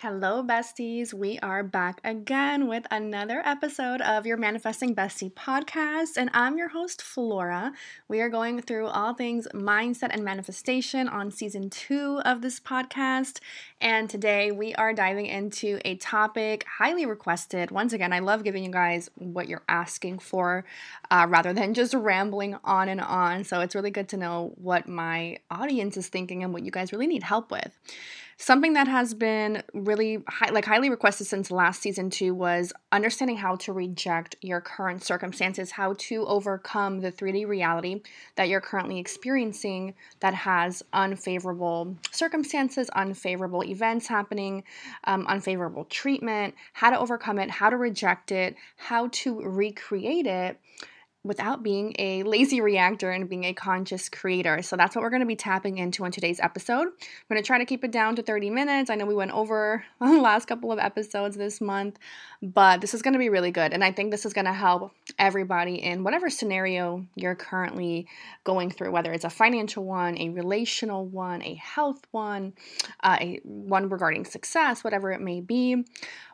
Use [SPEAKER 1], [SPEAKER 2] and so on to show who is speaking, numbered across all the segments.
[SPEAKER 1] Hello, besties. We are back again with another episode of your Manifesting Bestie podcast, and I'm your host, Flora. We are going through all things mindset and manifestation on season two of this podcast, and today we are diving into a topic highly requested. Once again, I love giving you guys what you're asking for uh, rather than just rambling on and on. So it's really good to know what my audience is thinking and what you guys really need help with. Something that has been really high, like highly requested since last season two was understanding how to reject your current circumstances, how to overcome the 3D reality that you're currently experiencing that has unfavorable circumstances, unfavorable events happening, um, unfavorable treatment, how to overcome it, how to reject it, how to recreate it without being a lazy reactor and being a conscious creator. So that's what we're going to be tapping into in today's episode. I'm going to try to keep it down to 30 minutes. I know we went over the last couple of episodes this month, but this is going to be really good. And I think this is going to help everybody in whatever scenario you're currently going through, whether it's a financial one, a relational one, a health one, uh, a one regarding success, whatever it may be.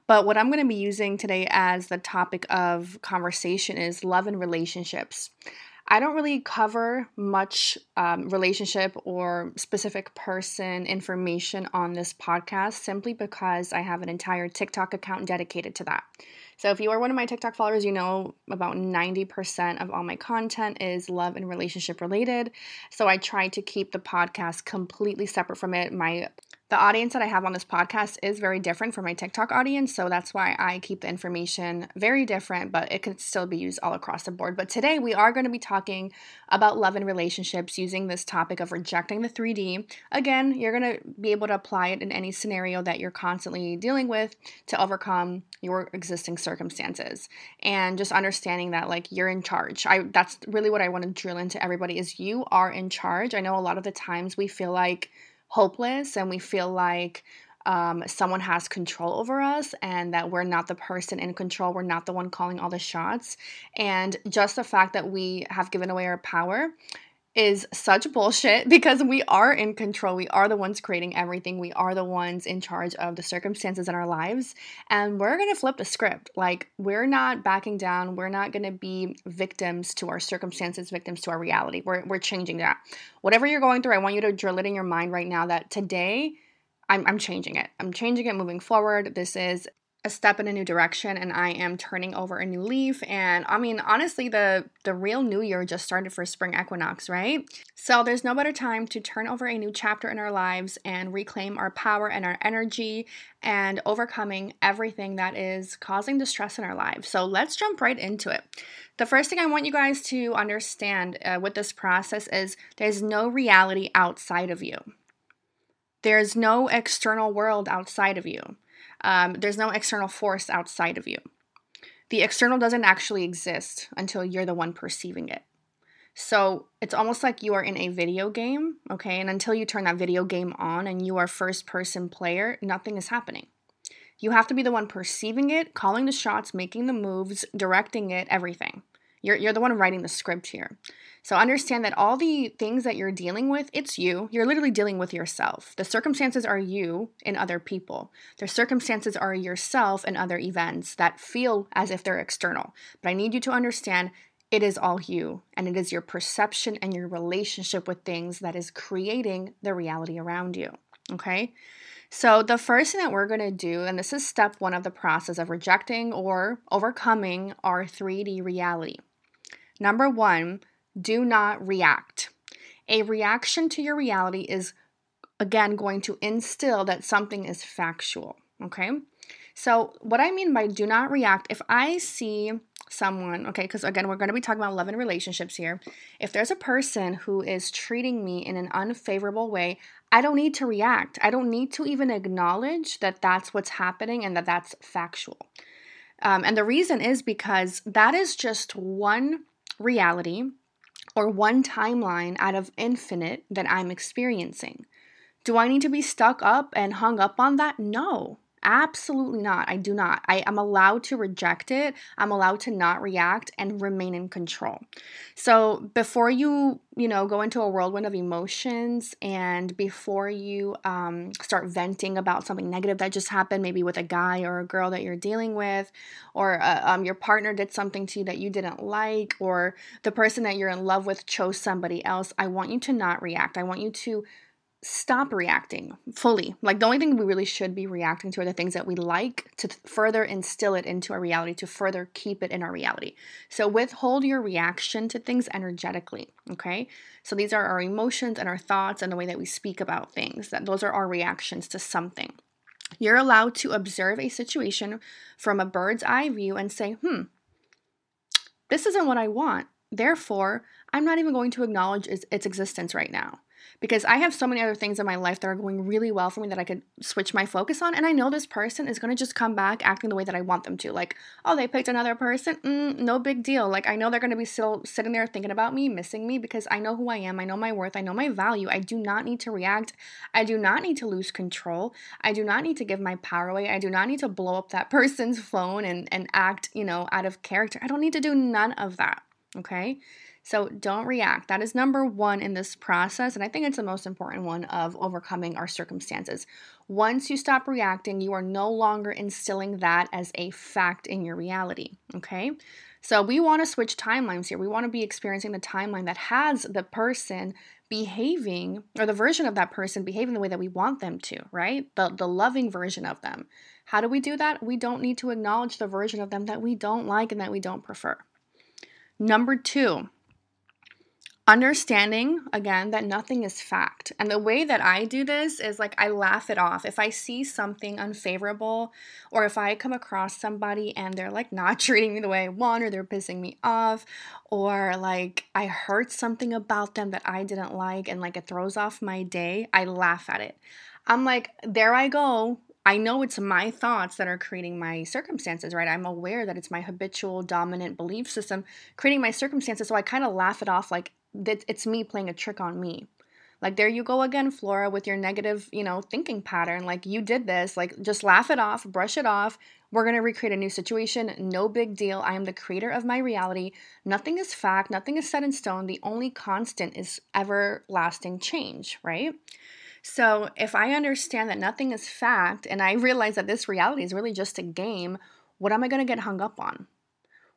[SPEAKER 1] But what I'm going to be using today as the topic of conversation is love and relationships. I don't really cover much um, relationship or specific person information on this podcast simply because I have an entire TikTok account dedicated to that. So if you are one of my TikTok followers, you know about 90% of all my content is love and relationship related. So I try to keep the podcast completely separate from it. My the audience that I have on this podcast is very different from my TikTok audience, so that's why I keep the information very different, but it can still be used all across the board. But today we are going to be talking about love and relationships using this topic of rejecting the 3D. Again, you're going to be able to apply it in any scenario that you're constantly dealing with to overcome your existing circumstances and just understanding that like you're in charge. I that's really what I want to drill into everybody is you are in charge. I know a lot of the times we feel like hopeless and we feel like um, someone has control over us and that we're not the person in control. We're not the one calling all the shots. And just the fact that we have given away our power is such bullshit because we are in control. We are the ones creating everything. We are the ones in charge of the circumstances in our lives. And we're going to flip the script. Like, we're not backing down. We're not going to be victims to our circumstances, victims to our reality. We're, we're changing that. Whatever you're going through, I want you to drill it in your mind right now that today, I'm, I'm changing it. I'm changing it moving forward. This is a step in a new direction and I am turning over a new leaf and I mean honestly the the real new year just started for spring equinox, right? So there's no better time to turn over a new chapter in our lives and reclaim our power and our energy and overcoming everything that is causing distress in our lives. So let's jump right into it. The first thing I want you guys to understand uh, with this process is there's no reality outside of you. There's no external world outside of you. Um, there's no external force outside of you. The external doesn't actually exist until you're the one perceiving it. So it's almost like you are in a video game, okay? And until you turn that video game on and you are first person player, nothing is happening. You have to be the one perceiving it, calling the shots, making the moves, directing it, everything. You're, you're the one writing the script here. So understand that all the things that you're dealing with, it's you. You're literally dealing with yourself. The circumstances are you and other people. The circumstances are yourself and other events that feel as if they're external. But I need you to understand it is all you, and it is your perception and your relationship with things that is creating the reality around you. Okay? So, the first thing that we're going to do, and this is step one of the process of rejecting or overcoming our 3D reality. Number one, do not react. A reaction to your reality is, again, going to instill that something is factual. Okay? So, what I mean by do not react, if I see someone, okay, because again, we're going to be talking about love and relationships here. If there's a person who is treating me in an unfavorable way, I don't need to react. I don't need to even acknowledge that that's what's happening and that that's factual. Um, and the reason is because that is just one reality or one timeline out of infinite that I'm experiencing. Do I need to be stuck up and hung up on that? No, Absolutely not. I do not. I am allowed to reject it. I'm allowed to not react and remain in control. So before you, you know, go into a whirlwind of emotions and before you um, start venting about something negative that just happened, maybe with a guy or a girl that you're dealing with, or uh, um, your partner did something to you that you didn't like, or the person that you're in love with chose somebody else, I want you to not react. I want you to stop reacting fully. Like the only thing we really should be reacting to are the things that we like to further instill it into our reality, to further keep it in our reality. So withhold your reaction to things energetically, okay? So these are our emotions and our thoughts and the way that we speak about things. That those are our reactions to something. You're allowed to observe a situation from a bird's eye view and say, "Hmm, this isn't what I want. Therefore, I'm not even going to acknowledge its, its existence right now." Because I have so many other things in my life that are going really well for me that I could switch my focus on. And I know this person is going to just come back acting the way that I want them to. Like, oh, they picked another person. Mm, no big deal. Like, I know they're going to be still sitting there thinking about me, missing me because I know who I am. I know my worth. I know my value. I do not need to react. I do not need to lose control. I do not need to give my power away. I do not need to blow up that person's phone and, and act, you know, out of character. I don't need to do none of that. Okay. So don't react. That is number one in this process. And I think it's the most important one of overcoming our circumstances. Once you stop reacting, you are no longer instilling that as a fact in your reality. Okay. So we want to switch timelines here. We want to be experiencing the timeline that has the person behaving or the version of that person behaving the way that we want them to, right? The the loving version of them. How do we do that? We don't need to acknowledge the version of them that we don't like and that we don't prefer. Number 2, understanding again that nothing is fact. And the way that I do this is like I laugh it off. If I see something unfavorable or if I come across somebody and they're like not treating me the way I want or they're pissing me off or like I heard something about them that I didn't like and like it throws off my day, I laugh at it. I'm like, there I go. I know it's my thoughts that are creating my circumstances, right? I'm aware that it's my habitual dominant belief system creating my circumstances. So I kind of laugh it off like that it's me playing a trick on me. Like there you go again, Flora, with your negative, you know, thinking pattern. Like you did this, like just laugh it off, brush it off. We're to recreate a new situation. No big deal. I am the creator of my reality. Nothing is fact, nothing is set in stone. The only constant is everlasting change, right? So, if I understand that nothing is fact and I realize that this reality is really just a game, what am I to get hung up on?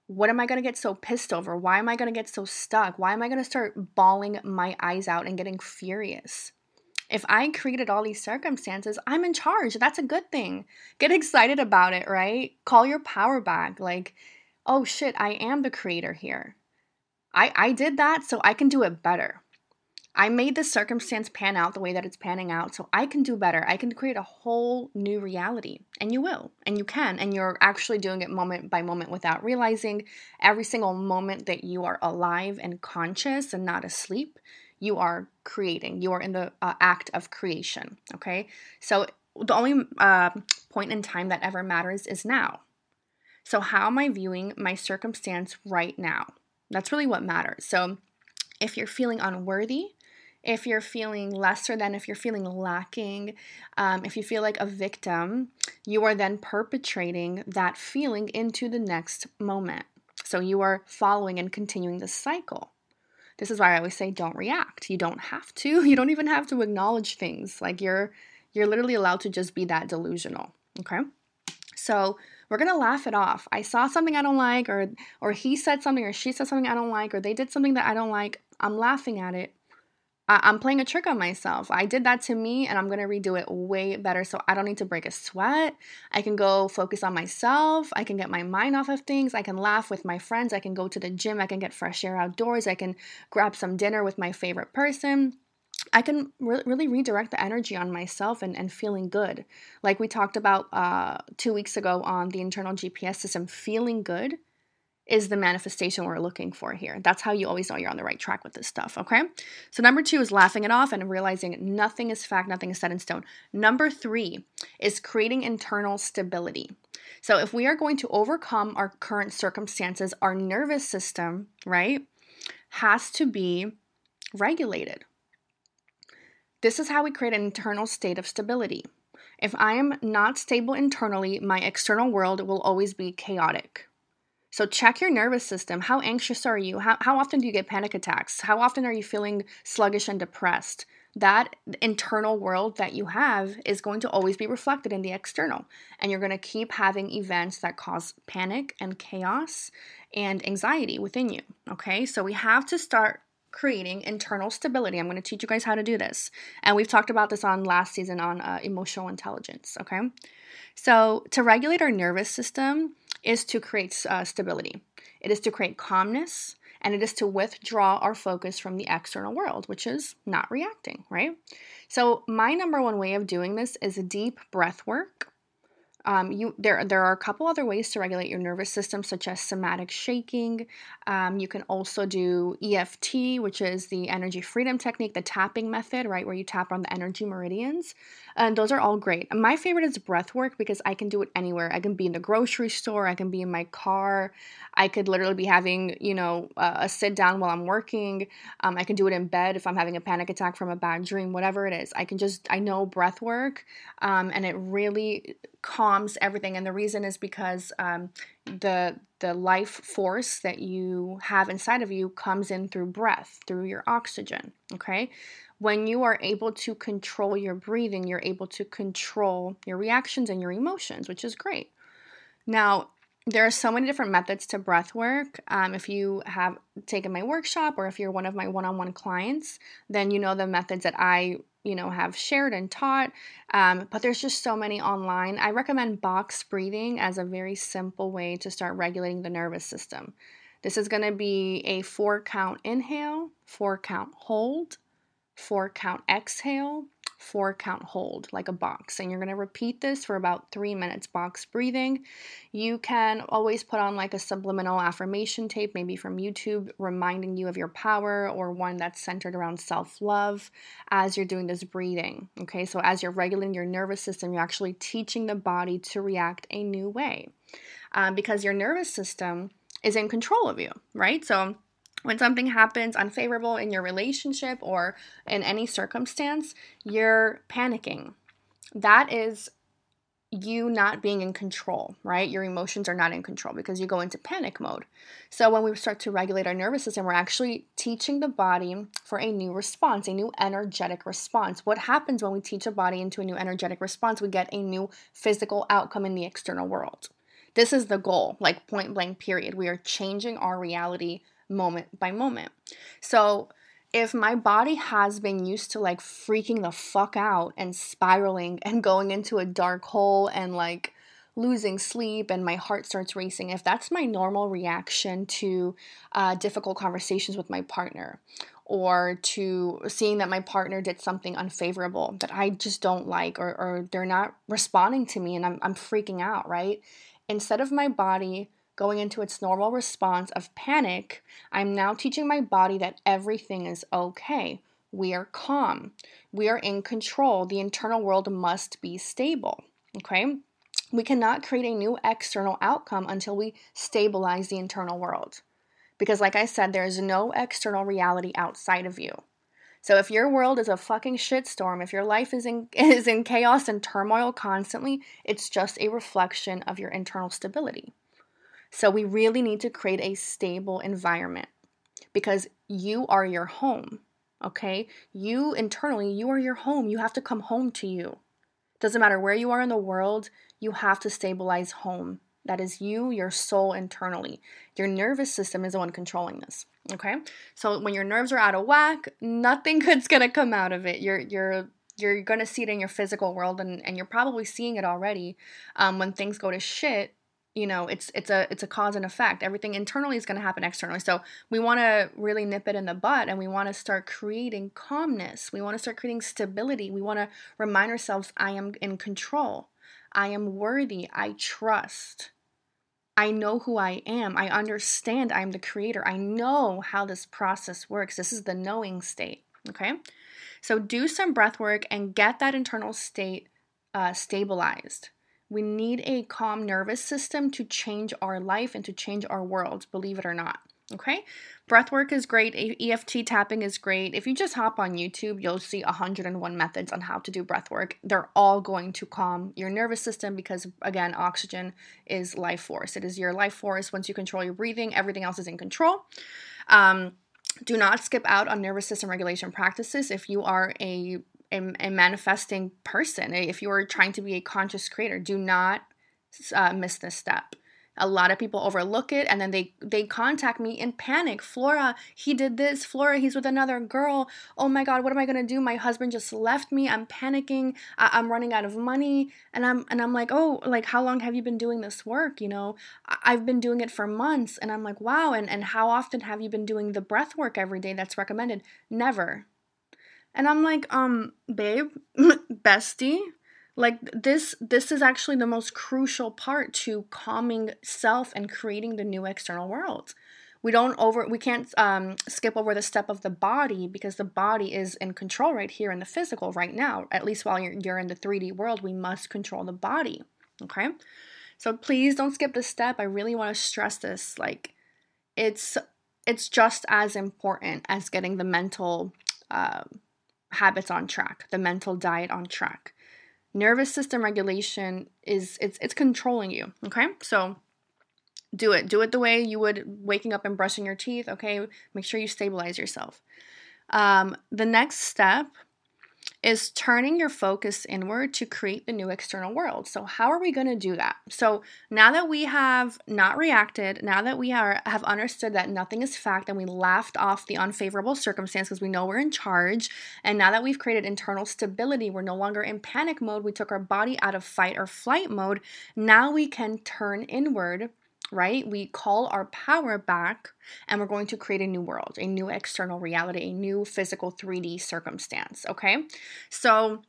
[SPEAKER 1] What am I going to get so pissed over? Why am I going to get so stuck? Why am I going to start bawling my eyes out and getting furious? If I created all these circumstances, I'm in charge. That's a good thing. Get excited about it, right? Call your power back. Like, oh shit, I am the creator here. I, I did that, so I can do it better. I made this circumstance pan out the way that it's panning out, so I can do better. I can create a whole new reality. And you will, and you can, and you're actually doing it moment by moment without realizing every single moment that you are alive and conscious and not asleep. You are creating, you are in the uh, act of creation. Okay, so the only uh, point in time that ever matters is now. So, how am I viewing my circumstance right now? That's really what matters. So, if you're feeling unworthy, if you're feeling lesser than, if you're feeling lacking, um, if you feel like a victim, you are then perpetrating that feeling into the next moment. So you are following and continuing the cycle. This is why I always say don't react. You don't have to. You don't even have to acknowledge things. Like you're you're literally allowed to just be that delusional. Okay? So we're gonna laugh it off. I saw something I don't like, or or he said something, or she said something I don't like, or they did something that I don't like. I'm laughing at it. I- am playing a trick on myself. I did that to me and I'm going to redo it way better so I don't need to break a sweat. I can go focus on myself. I can get my mind off of things. I can laugh with my friends. I can go to the gym. I can get fresh air outdoors. I can grab some dinner with my favorite person. I can re- really redirect the energy on myself and, and feeling good. Like we talked about uh, two weeks ago on the internal GPS system, feeling good is the manifestation we're looking for here. That's how you always know you're on the right track with this stuff, okay? So, number two is laughing it off and realizing nothing is fact, nothing is set in stone. Number three is creating internal stability. So, if we are going to overcome our current circumstances, our nervous system, right, has to be regulated. This is how we create an internal state of stability. If I am not stable internally, my external world will always be chaotic. So check your nervous system. How anxious are you? How, how often do you get panic attacks? How often are you feeling sluggish and depressed? That internal world that you have is going to always be reflected in the external. And you're going to keep having events that cause panic and chaos and anxiety within you. Okay, so we have to start creating internal stability. I'm going to teach you guys how to do this. And we've talked about this on last season on uh, emotional intelligence. Okay, so to regulate our nervous system is to create uh, stability, it is to create calmness. And it is to withdraw our focus from the external world, which is not reacting, right? So, my number one way of doing this is deep breath work um, you there there are a couple other ways to regulate your nervous system, such as somatic shaking. Um, you can also do EFT, which is the energy freedom technique, the tapping method, right, where you tap on the energy meridians. And those are all great. My favorite is breath work because I can do it anywhere. I can be in the grocery store, I can be in my car, I could literally be having you know a sit down while I'm working. Um, I can do it in bed if I'm having a panic attack from a bad dream, whatever it is. I can just I know breath work, um, and it really calms everything and the reason is because um, the the life force that you have inside of you comes in through breath through your oxygen okay when you are able to control your breathing you're able to control your reactions and your emotions which is great. Now there are so many different methods to breath work. Um, if you have taken my workshop or if you're one of my one on one clients, then you know the methods that I you know have shared and taught. Um, but there's just so many online. I recommend box breathing as a very simple way to start regulating the nervous system. This is going to be a four count inhale four count hold four count exhale four count hold like a box. And you're going to repeat this for about three minutes box breathing. You can always put on like a subliminal affirmation tape maybe from youtube reminding you of your power or one that's centered around self-love as you're doing this breathing okay? So as you're regulating your nervous system you're actually teaching the body to react a new way um, because your nervous system is in control of you right? So when something happens unfavorable in your relationship or in any circumstance, you're panicking. That is you not being in control, right? Your emotions are not in control because you go into panic mode. So, when we start to regulate our nervous system, we're actually teaching the body for a new response, a new energetic response. What happens when we teach a body into a new energetic response? We get a new physical outcome in the external world. This is the goal, like point blank, period. We are changing our reality moment by moment. So if my body has been used to like freaking the fuck out and spiraling and going into a dark hole and like losing sleep and my heart starts racing, if that's my normal reaction to uh, difficult conversations with my partner or to seeing that my partner did something unfavorable that I just don't like or, or they're not responding to me and I'm, I'm freaking out, right? Instead of my body going into its normal response of panic, I'm now teaching my body that everything is okay. We are calm. We are in control. The internal world must be stable. Okay? We cannot create a new external outcome until we stabilize the internal world. Because, like I said, there is no external reality outside of you. So if your world is a fucking shitstorm, if your life is in is in chaos and turmoil constantly, it's just a reflection of your internal stability. So we really need to create a stable environment because you are your home. Okay? You internally, you are your home. You have to come home to you. Doesn't matter where you are in the world, you have to stabilize home. That is you, your soul internally. Your nervous system is the one controlling this. Okay? So when your nerves are out of whack, nothing good's gonna come out of it. You're you're you're gonna see it in your physical world and, and you're probably seeing it already um, when things go to shit you know it's it's a it's a cause and effect everything internally is going to happen externally so we want to really nip it in the butt and we want to start creating calmness we want to start creating stability we want to remind ourselves i am in control i am worthy i trust I know who I am. I understand I'm the creator. I know how this process works. This is the knowing state. Okay. So do some breath work and get that internal state uh, stabilized. We need a calm nervous system to change our life and to change our world, believe it or not. Okay. Breath work is great. EFT tapping is great. If you just hop on YouTube, you'll see 101 methods on how to do breath work. They're all going to calm your nervous system because, again, oxygen is life force. It is your life force. Once you control your breathing, everything else is in control. Um, do not skip out on nervous system regulation practices if you are a, a, a manifesting person. If you are trying to be a conscious creator, do not uh, miss this step. A lot of people overlook it and then they they contact me in panic. Flora he did this. Flora he's with another girl. Oh my god what am i going to do? My husband just left me. I'm panicking. I- am running out of money. And i'm and i'm like oh like how long have you been doing this work? You know I- i've been doing it for months. And i'm like wow and and how often have you been doing the breath work every day that's recommended? Never and i'm like um babe bestie like this this is actually the most crucial part to calming self and creating the new external world. We don't over we can't um, skip over the step of the body because the body is in control right here in the physical right now. At least while you're, you're in the 3d world we must control the body okay? So please don't skip this step. I really want to stress this like it's it's just as important as getting the mental uh, habits on track the mental diet on track. Nervous system regulation is it's it's controlling you okay? So do it. Do it the way you would waking up and brushing your teeth okay? Make sure you stabilize yourself. Um, the next step is turning your focus inward to create the new external world. So how are we going to do that? So now that we have not reacted, now that we are have understood that nothing is fact and we laughed off the unfavorable circumstance because we know we're in charge, and now that we've created internal stability, we're no longer in panic mode, we took our body out of fight or flight mode, now we can turn inward right? We call our power back and we're going to create a new world, a new external reality, a new physical 3D circumstance, okay? So,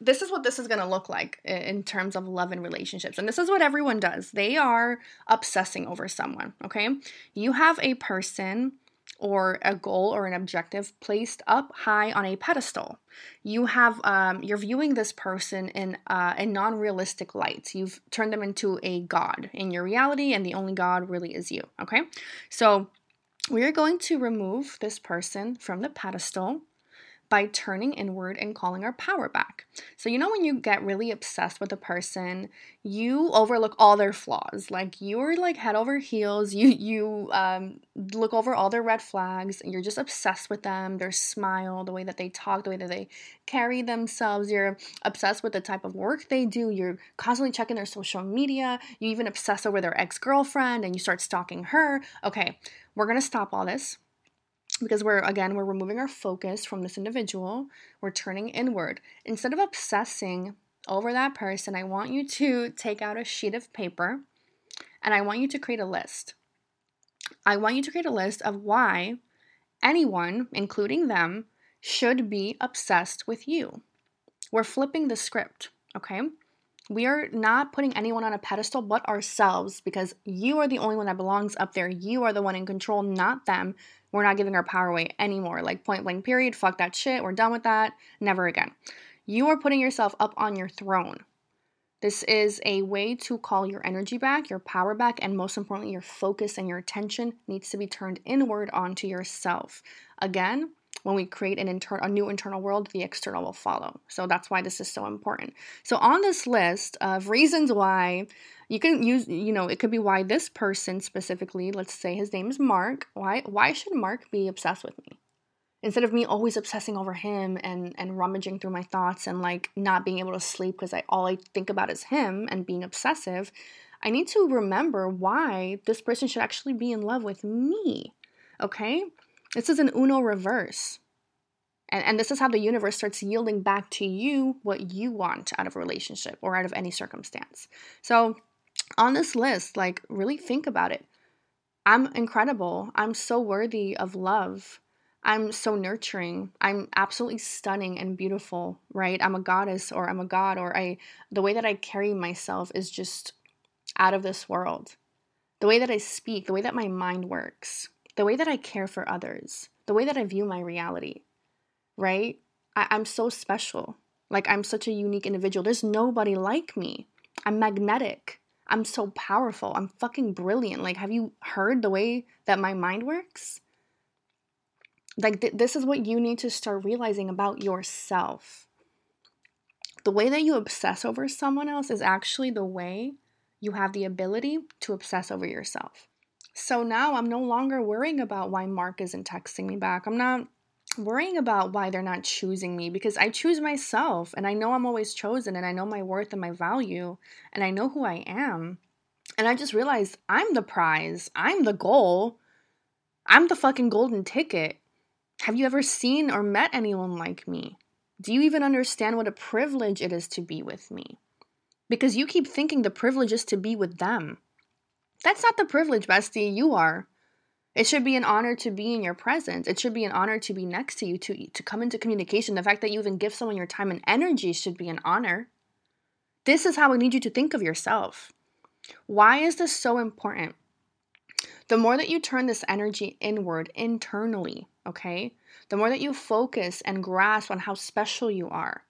[SPEAKER 1] this is what this is going to look like in terms of love and relationships. And this is what everyone does. They are obsessing over someone, okay? You have a person or a goal or an objective placed up high on a pedestal. You have um, you're viewing this person in uh, a non-realistic light. You've turned them into a god in your reality, and the only god really is you. Okay, so we are going to remove this person from the pedestal by turning inward and calling our power back. So, you know, when you get really obsessed with a person, you overlook all their flaws. Like you're like head over heels. You you um, look over all their red flags. And you're just obsessed with them. Their smile, the way that they talk, the way that they carry themselves. You're obsessed with the type of work they do. You're constantly checking their social media. You even obsess over their ex girlfriend, and you start stalking her. Okay, we're gonna stop all this because we're again we're removing our focus from this individual. We're turning inward. Instead of obsessing over that person i want you to take out a sheet of paper and i want you to create a list. I want you to create a list of why anyone including them should be obsessed with you. We're flipping the script okay? We are not putting anyone on a pedestal but ourselves because you are the only one that belongs up there. You are the one in control, not them. We're not giving our power away anymore. Like point blank, period. Fuck that shit. We're done with that. Never again. You are putting yourself up on your throne. This is a way to call your energy back, your power back, and most importantly, your focus and your attention needs to be turned inward onto yourself. Again, when we create an inter- a new internal world, the external will follow. So that's why this is so important. So on this list of reasons why you can use, you know, it could be why this person specifically, let's say his name is Mark, why why should Mark be obsessed with me? Instead of me always obsessing over him and and rummaging through my thoughts and like not being able to sleep because I all I think about is him and being obsessive, I need to remember why this person should actually be in love with me. Okay? This is an Uno reverse. And, and this is how the universe starts yielding back to you what you want out of a relationship or out of any circumstance. So, on this list, like, really think about it. I'm incredible. I'm so worthy of love. I'm so nurturing. I'm absolutely stunning and beautiful, right? I'm a goddess or I'm a god or I the way that I carry myself is just out of this world. The way that I speak, the way that my mind works, the way that I care for others, the way that I view my reality, right? I, I'm so special. Like, I'm such a unique individual. There's nobody like me. I'm magnetic. I'm so powerful. I'm fucking brilliant. Like, have you heard the way that my mind works? Like, th- this is what you need to start realizing about yourself. The way that you obsess over someone else is actually the way you have the ability to obsess over yourself. So now I'm no longer worrying about why Mark isn't texting me back. I'm not worrying about why they're not choosing me because I choose myself and I know I'm always chosen and I know my worth and my value and I know who I am. And I just realized I'm the prize, I'm the goal, I'm the fucking golden ticket. Have you ever seen or met anyone like me? Do you even understand what a privilege it is to be with me? Because you keep thinking the privilege is to be with them. That's not the privilege, bestie. You are. It should be an honor to be in your presence. It should be an honor to be next to you, to, to come into communication. The fact that you even give someone your time and energy should be an honor. This is how I need you to think of yourself. Why is this so important? The more that you turn this energy inward, internally, okay, the more that you focus and grasp on how special you are,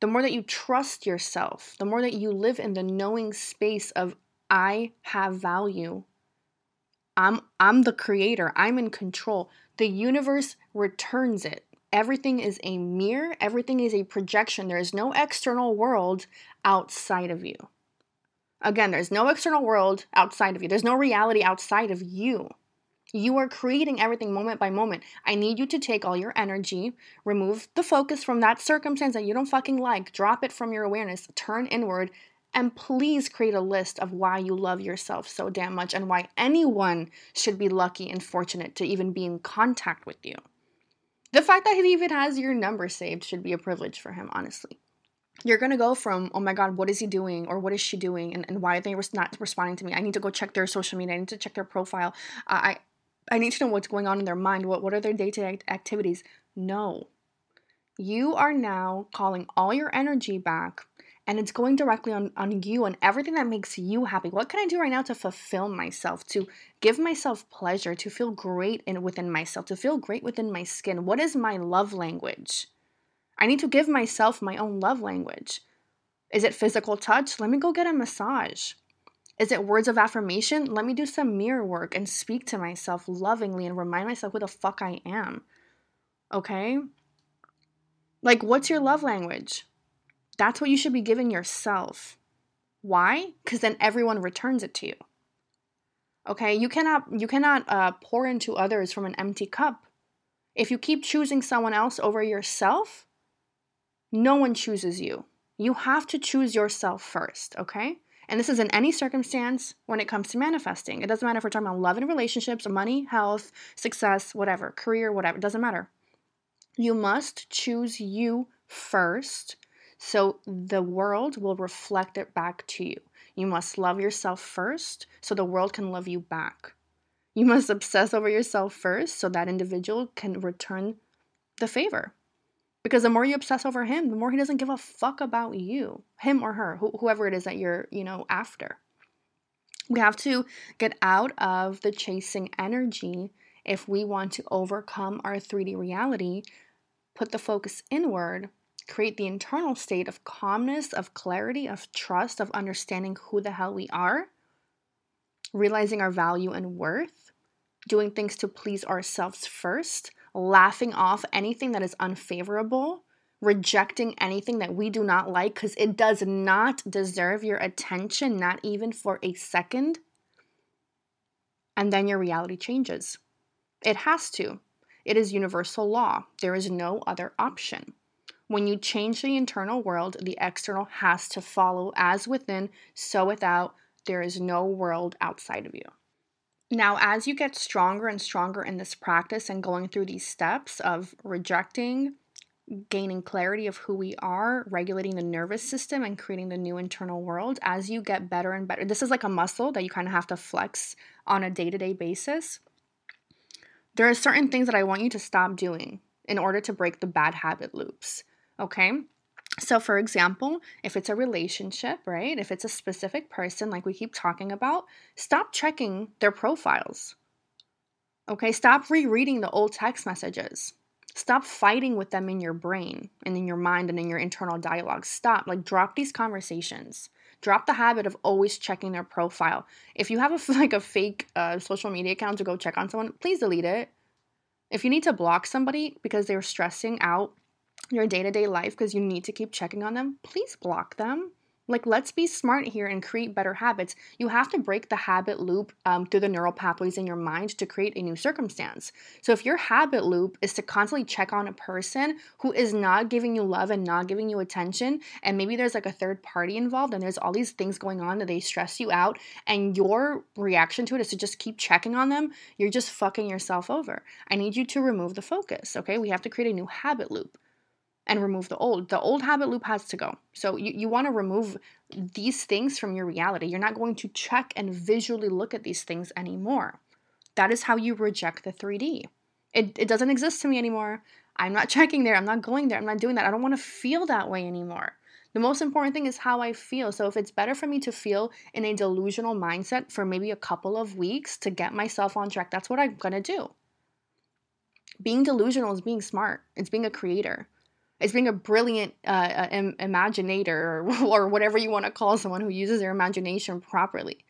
[SPEAKER 1] the more that you trust yourself, the more that you live in the knowing space of, I have value, I'm I'm the creator. I'm in control. The universe returns it. Everything is a mirror, everything is a projection. There is no external world outside of you. Again, there's no external world outside of you. There's no reality outside of you. You are creating everything moment by moment. I need you to take all your energy, remove the focus from that circumstance that you don't fucking like, drop it from your awareness, turn inward, and please create a list of why you love yourself so damn much and why anyone should be lucky and fortunate to even be in contact with you. The fact that he even has your number saved should be a privilege for him, honestly. You're gonna go from, oh my god, what is he doing? Or what is she doing? And, and why are they not responding to me? I need to go check their social media. I need to check their profile. Uh, I, I need to know what's going on in their mind. What, what are their day to day activities? No. You are now calling all your energy back and it's going directly on, on you and everything that makes you happy. What can I do right now to fulfill myself, to give myself pleasure, to feel great in within myself, to feel great within my skin? What is my love language? I need to give myself my own love language. Is it physical touch? Let me go get a massage. Is it words of affirmation? Let me do some mirror work and speak to myself lovingly and remind myself who the fuck I am. Okay? Like, what's your love language? That's what you should be giving yourself. Why? Because then everyone returns it to you. Okay, you cannot you cannot uh, pour into others from an empty cup. If you keep choosing someone else over yourself, no one chooses you. You have to choose yourself first. Okay, and this is in any circumstance when it comes to manifesting. It doesn't matter if we're talking about love and relationships, money, health, success, whatever, career, whatever. It doesn't matter. You must choose you first so the world will reflect it back to you. You must love yourself first so the world can love you back. You must obsess over yourself first so that individual can return the favor. Because the more you obsess over him, the more he doesn't give a fuck about you, him or her, wh- whoever it is that you're, you know, after. We have to get out of the chasing energy if we want to overcome our 3D reality, put the focus inward create the internal state of calmness, of clarity, of trust, of understanding who the hell we are, realizing our value and worth, doing things to please ourselves first, laughing off anything that is unfavorable, rejecting anything that we do not like because it does not deserve your attention, not even for a second. And then your reality changes. It has to. It is universal law. There is no other option. When you change the internal world, the external has to follow as within, so without. There is no world outside of you. Now, as you get stronger and stronger in this practice and going through these steps of rejecting, gaining clarity of who we are, regulating the nervous system, and creating the new internal world, as you get better and better, this is like a muscle that you kind of have to flex on a day to day basis. There are certain things that I want you to stop doing in order to break the bad habit loops. Okay. So, for example, if it's a relationship, right? If it's a specific person, like we keep talking about, stop checking their profiles. Okay. Stop rereading the old text messages. Stop fighting with them in your brain and in your mind and in your internal dialogue. Stop. Like, drop these conversations. Drop the habit of always checking their profile. If you have a like a fake uh, social media account to go check on someone, please delete it. If you need to block somebody because they're stressing out your day to day life because you need to keep checking on them, please block them. Like, let's be smart here and create better habits. You have to break the habit loop um, through the neural pathways in your mind to create a new circumstance. So, if your habit loop is to constantly check on a person who is not giving you love and not giving you attention, and maybe there's like a third party involved and there's all these things going on that they stress you out, and your reaction to it is to just keep checking on them, you're just fucking yourself over. I need you to remove the focus, okay? We have to create a new habit loop and remove the old. The old habit loop has to go. So you, you want to remove these things from your reality. You're not going to check and visually look at these things anymore. That is how you reject the 3D. It, it doesn't exist to me anymore. I'm not checking there. I'm not going there. I'm not doing that. I don't want to feel that way anymore. The most important thing is how I feel. So if it's better for me to feel in a delusional mindset for maybe a couple of weeks to get myself on track, that's what I'm going to do. Being delusional is being smart, it's being a creator. It's being a brilliant uh, uh Im- imaginator or, or whatever you want to call someone who uses their imagination properly.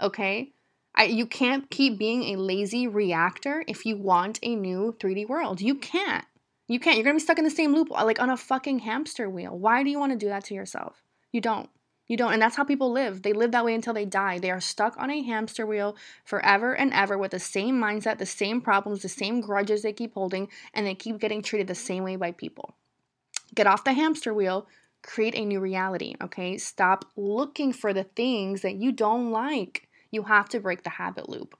[SPEAKER 1] Okay? I, you can't keep being a lazy reactor if you want a new 3D world. You can't. You can't. You're going to be stuck in the same loop, like on a fucking hamster wheel. Why do you want to do that to yourself? You don't. You don't. And that's how people live. They live that way until they die. They are stuck on a hamster wheel forever and ever with the same mindset, the same problems, the same grudges they keep holding, and they keep getting treated the same way by people. Get off the hamster wheel, create a new reality, okay? Stop looking for the things that you don't like. You have to break the habit loop.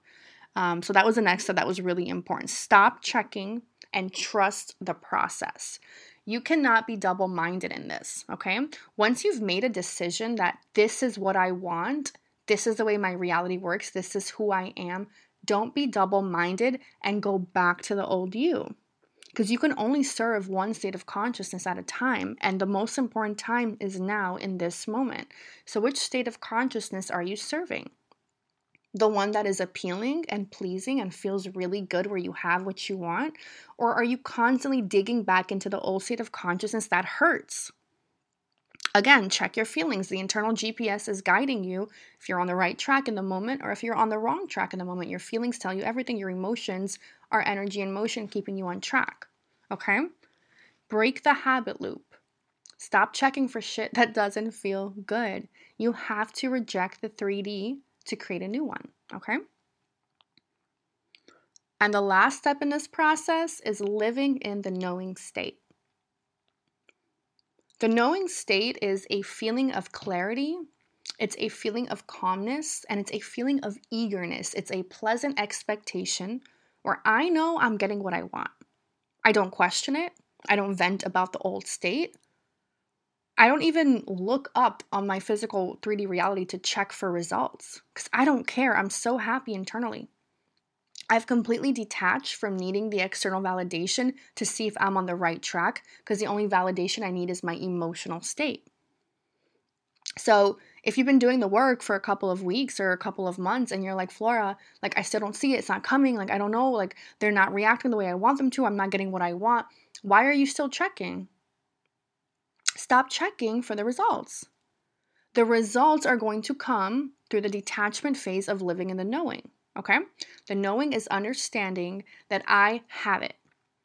[SPEAKER 1] Um, so that was the next step that was really important. Stop checking and trust the process. You cannot be double minded in this, okay? Once you've made a decision that this is what I want, this is the way my reality works, this is who I am, don't be double minded and go back to the old you because you can only serve one state of consciousness at a time, and the most important time is now in this moment. So, which state of consciousness are you serving? The one that is appealing and pleasing and feels really good where you have what you want? Or are you constantly digging back into the old state of consciousness that hurts? Again, check your feelings. The internal GPS is guiding you if you're on the right track in the moment or if you're on the wrong track in the moment. Your feelings tell you everything. Your emotions are energy and motion keeping you on track. Okay? Break the habit loop. Stop checking for shit that doesn't feel good. You have to reject the 3D to create a new one. Okay? And the last step in this process is living in the knowing state. The knowing state is a feeling of clarity, it's a feeling of calmness, and it's a feeling of eagerness. It's a pleasant expectation where I know I'm getting what I want. I don't question it, I don't vent about the old state. I don't even look up on my physical 3D reality to check for results because I don't care. I'm so happy internally. I've completely detached from needing the external validation to see if I'm on the right track because the only validation I need is my emotional state. So, if you've been doing the work for a couple of weeks or a couple of months and you're like, Flora, like, I still don't see it, it's not coming, like, I don't know, like, they're not reacting the way I want them to, I'm not getting what I want, why are you still checking? Stop checking for the results. The results are going to come through the detachment phase of living in the knowing. Okay? The knowing is understanding that I have it.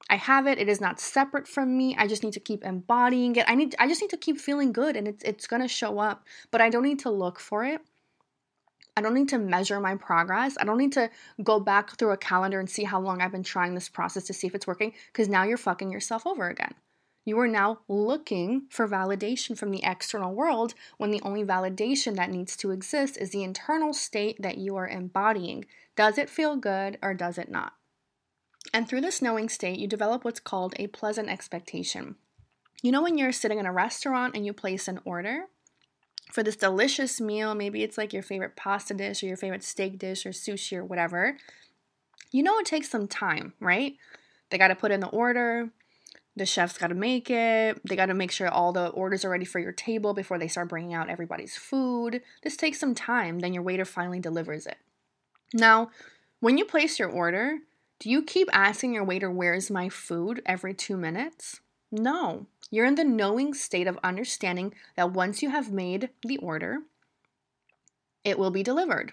[SPEAKER 1] I have it. It is not separate from me. I just need to keep embodying it. I need I just need to keep feeling good and it's it's going to show up, but I don't need to look for it. I don't need to measure my progress. I don't need to go back through a calendar and see how long I've been trying this process to see if it's working because now you're fucking yourself over again. You are now looking for validation from the external world when the only validation that needs to exist is the internal state that you are embodying. Does it feel good or does it not? And through this knowing state, you develop what's called a pleasant expectation. You know, when you're sitting in a restaurant and you place an order for this delicious meal, maybe it's like your favorite pasta dish or your favorite steak dish or sushi or whatever, you know it takes some time, right? They got to put in the order, the chef's got to make it. They got to make sure all the orders are ready for your table before they start bringing out everybody's food. This takes some time, then your waiter finally delivers it. Now, when you place your order, do you keep asking your waiter, Where's my food every two minutes? No. You're in the knowing state of understanding that once you have made the order, it will be delivered.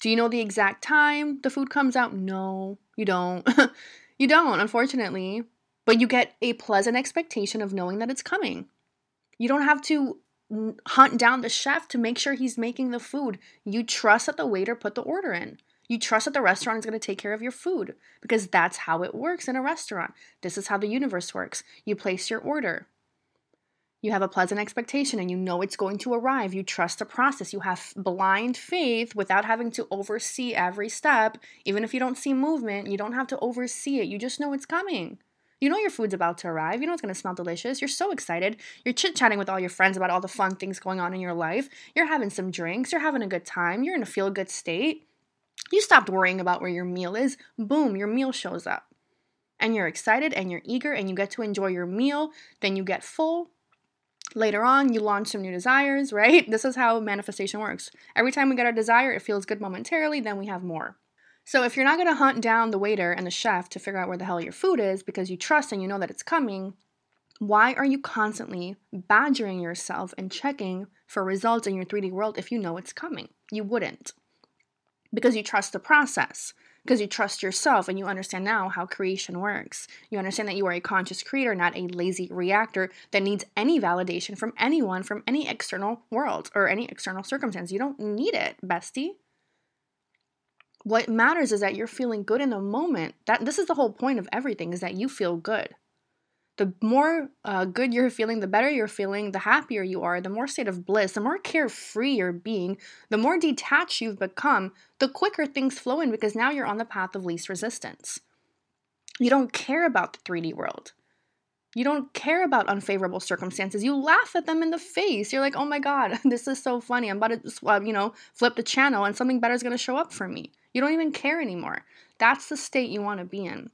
[SPEAKER 1] Do you know the exact time the food comes out? No, you don't. you don't, unfortunately. But you get a pleasant expectation of knowing that it's coming. You don't have to hunt down the chef to make sure he's making the food. You trust that the waiter put the order in. You trust that the restaurant is going to take care of your food because that's how it works in a restaurant. This is how the universe works. You place your order. You have a pleasant expectation and you know it's going to arrive. You trust the process. You have blind faith without having to oversee every step. Even if you don't see movement, you don't have to oversee it. You just know it's coming. You know your food's about to arrive. You know it's going to smell delicious. You're so excited. You're chit chatting with all your friends about all the fun things going on in your life. You're having some drinks. You're having a good time. You're in a feel good state. You stopped worrying about where your meal is. Boom, your meal shows up. And you're excited and you're eager and you get to enjoy your meal. Then you get full Later on, you launch some new desires, right? This is how manifestation works. Every time we get our desire, it feels good momentarily, then we have more. So if you're not to hunt down the waiter and the chef to figure out where the hell your food is because you trust and you know that it's coming, why are you constantly badgering yourself and checking for results in your 3D world if you know it's coming? You wouldn't. Because you trust the process because you trust yourself and you understand now how creation works. You understand that you are a conscious creator, not a lazy reactor that needs any validation from anyone, from any external world or any external circumstance. You don't need it, bestie. What matters is that you're feeling good in the moment. That this is the whole point of everything is that you feel good the more uh, good you're feeling, the better you're feeling, the happier you are, the more state of bliss, the more carefree you're being, the more detached you've become, the quicker things flow in because now you're on the path of least resistance. You don't care about the 3D world. You don't care about unfavorable circumstances. You laugh at them in the face. You're like, oh my God, this is so funny. I'm about to, uh, you know, flip the channel and something better is going to show up for me. You don't even care anymore. That's the state you want to be in.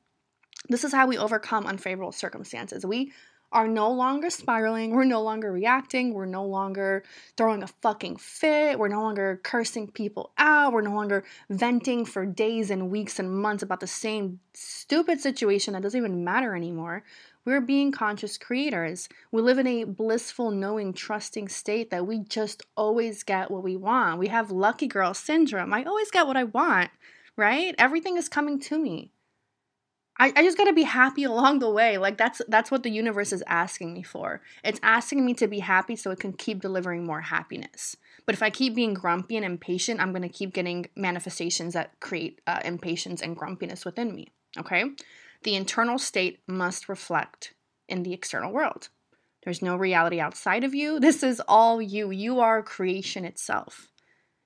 [SPEAKER 1] This is how we overcome unfavorable circumstances. We are no longer spiraling. We're no longer reacting. We're no longer throwing a fucking fit. We're no longer cursing people out. We're no longer venting for days and weeks and months about the same stupid situation that doesn't even matter anymore. We're being conscious creators. We live in a blissful, knowing, trusting state that we just always get what we want. We have lucky girl syndrome. I always get what I want, right? Everything is coming to me. I, I just gotta be happy along the way. Like that's that's what the universe is asking me for. It's asking me to be happy so it can keep delivering more happiness. But if I keep being grumpy and impatient, I'm gonna keep getting manifestations that create uh, impatience and grumpiness within me. Okay, the internal state must reflect in the external world. There's no reality outside of you. This is all you. You are creation itself.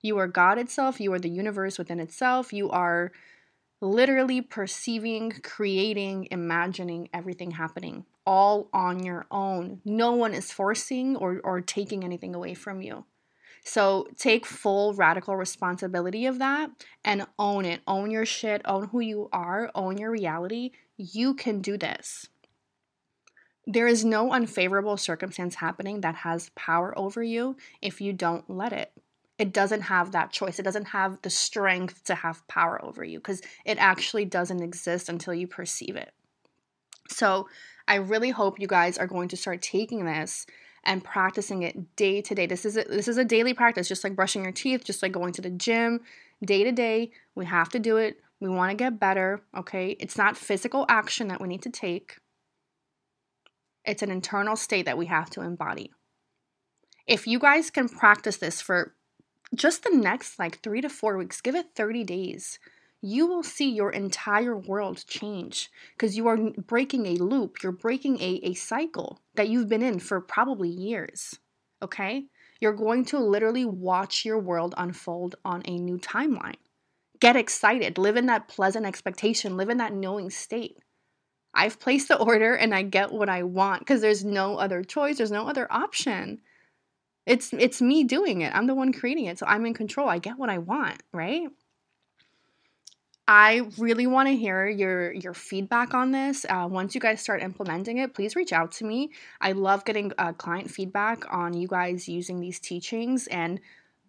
[SPEAKER 1] You are God itself. You are the universe within itself. You are literally perceiving, creating, imagining everything happening all on your own. No one is forcing or, or taking anything away from you. So take full radical responsibility of that and own it. Own your shit, own who you are, own your reality. You can do this. There is no unfavorable circumstance happening that has power over you if you don't let it it doesn't have that choice. It doesn't have the strength to have power over you because it actually doesn't exist until you perceive it. So, I really hope you guys are going to start taking this and practicing it day to day. This is a, this is a daily practice, just like brushing your teeth, just like going to the gym, day to day. We have to do it. We want to get better, okay? It's not physical action that we need to take. It's an internal state that we have to embody. If you guys can practice this for just the next like three to four weeks, give it 30 days, you will see your entire world change because you are breaking a loop. You're breaking a, a cycle that you've been in for probably years. Okay? You're going to literally watch your world unfold on a new timeline. Get excited, live in that pleasant expectation, live in that knowing state. I've placed the order and I get what I want because there's no other choice, there's no other option. It's it's me doing it. I'm the one creating it. So I'm in control. I get what I want, right? I really want to hear your your feedback on this. Uh, once you guys start implementing it, please reach out to me. I love getting uh, client feedback on you guys using these teachings, and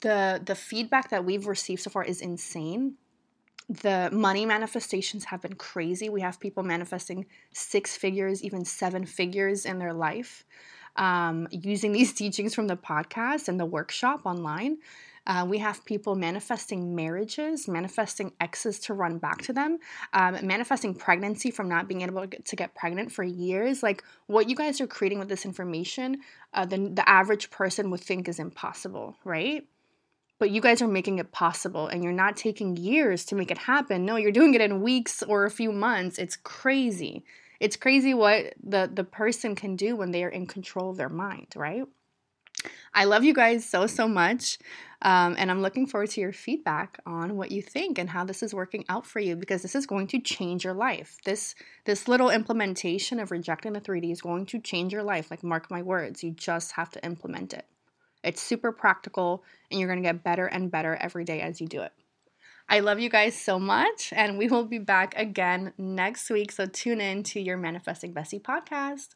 [SPEAKER 1] the the feedback that we've received so far is insane. The money manifestations have been crazy. We have people manifesting six figures, even seven figures in their life um, using these teachings from the podcast and the workshop online. Uh, we have people manifesting marriages, manifesting exes to run back to them, um, manifesting pregnancy from not being able to get, to get, pregnant for years. Like what you guys are creating with this information, uh, the, the average person would think is impossible, right? But you guys are making it possible and you're not taking years to make it happen. No, you're doing it in weeks or a few months. It's crazy. It's crazy what the, the person can do when they are in control of their mind, right? I love you guys so, so much. Um, and I'm looking forward to your feedback on what you think and how this is working out for you because this is going to change your life. This this little implementation of rejecting the 3D is going to change your life. Like mark my words, you just have to implement it. It's super practical and you're going to get better and better every day as you do it. I love you guys so much and we will be back again next week. So tune in to your Manifesting Bestie podcast.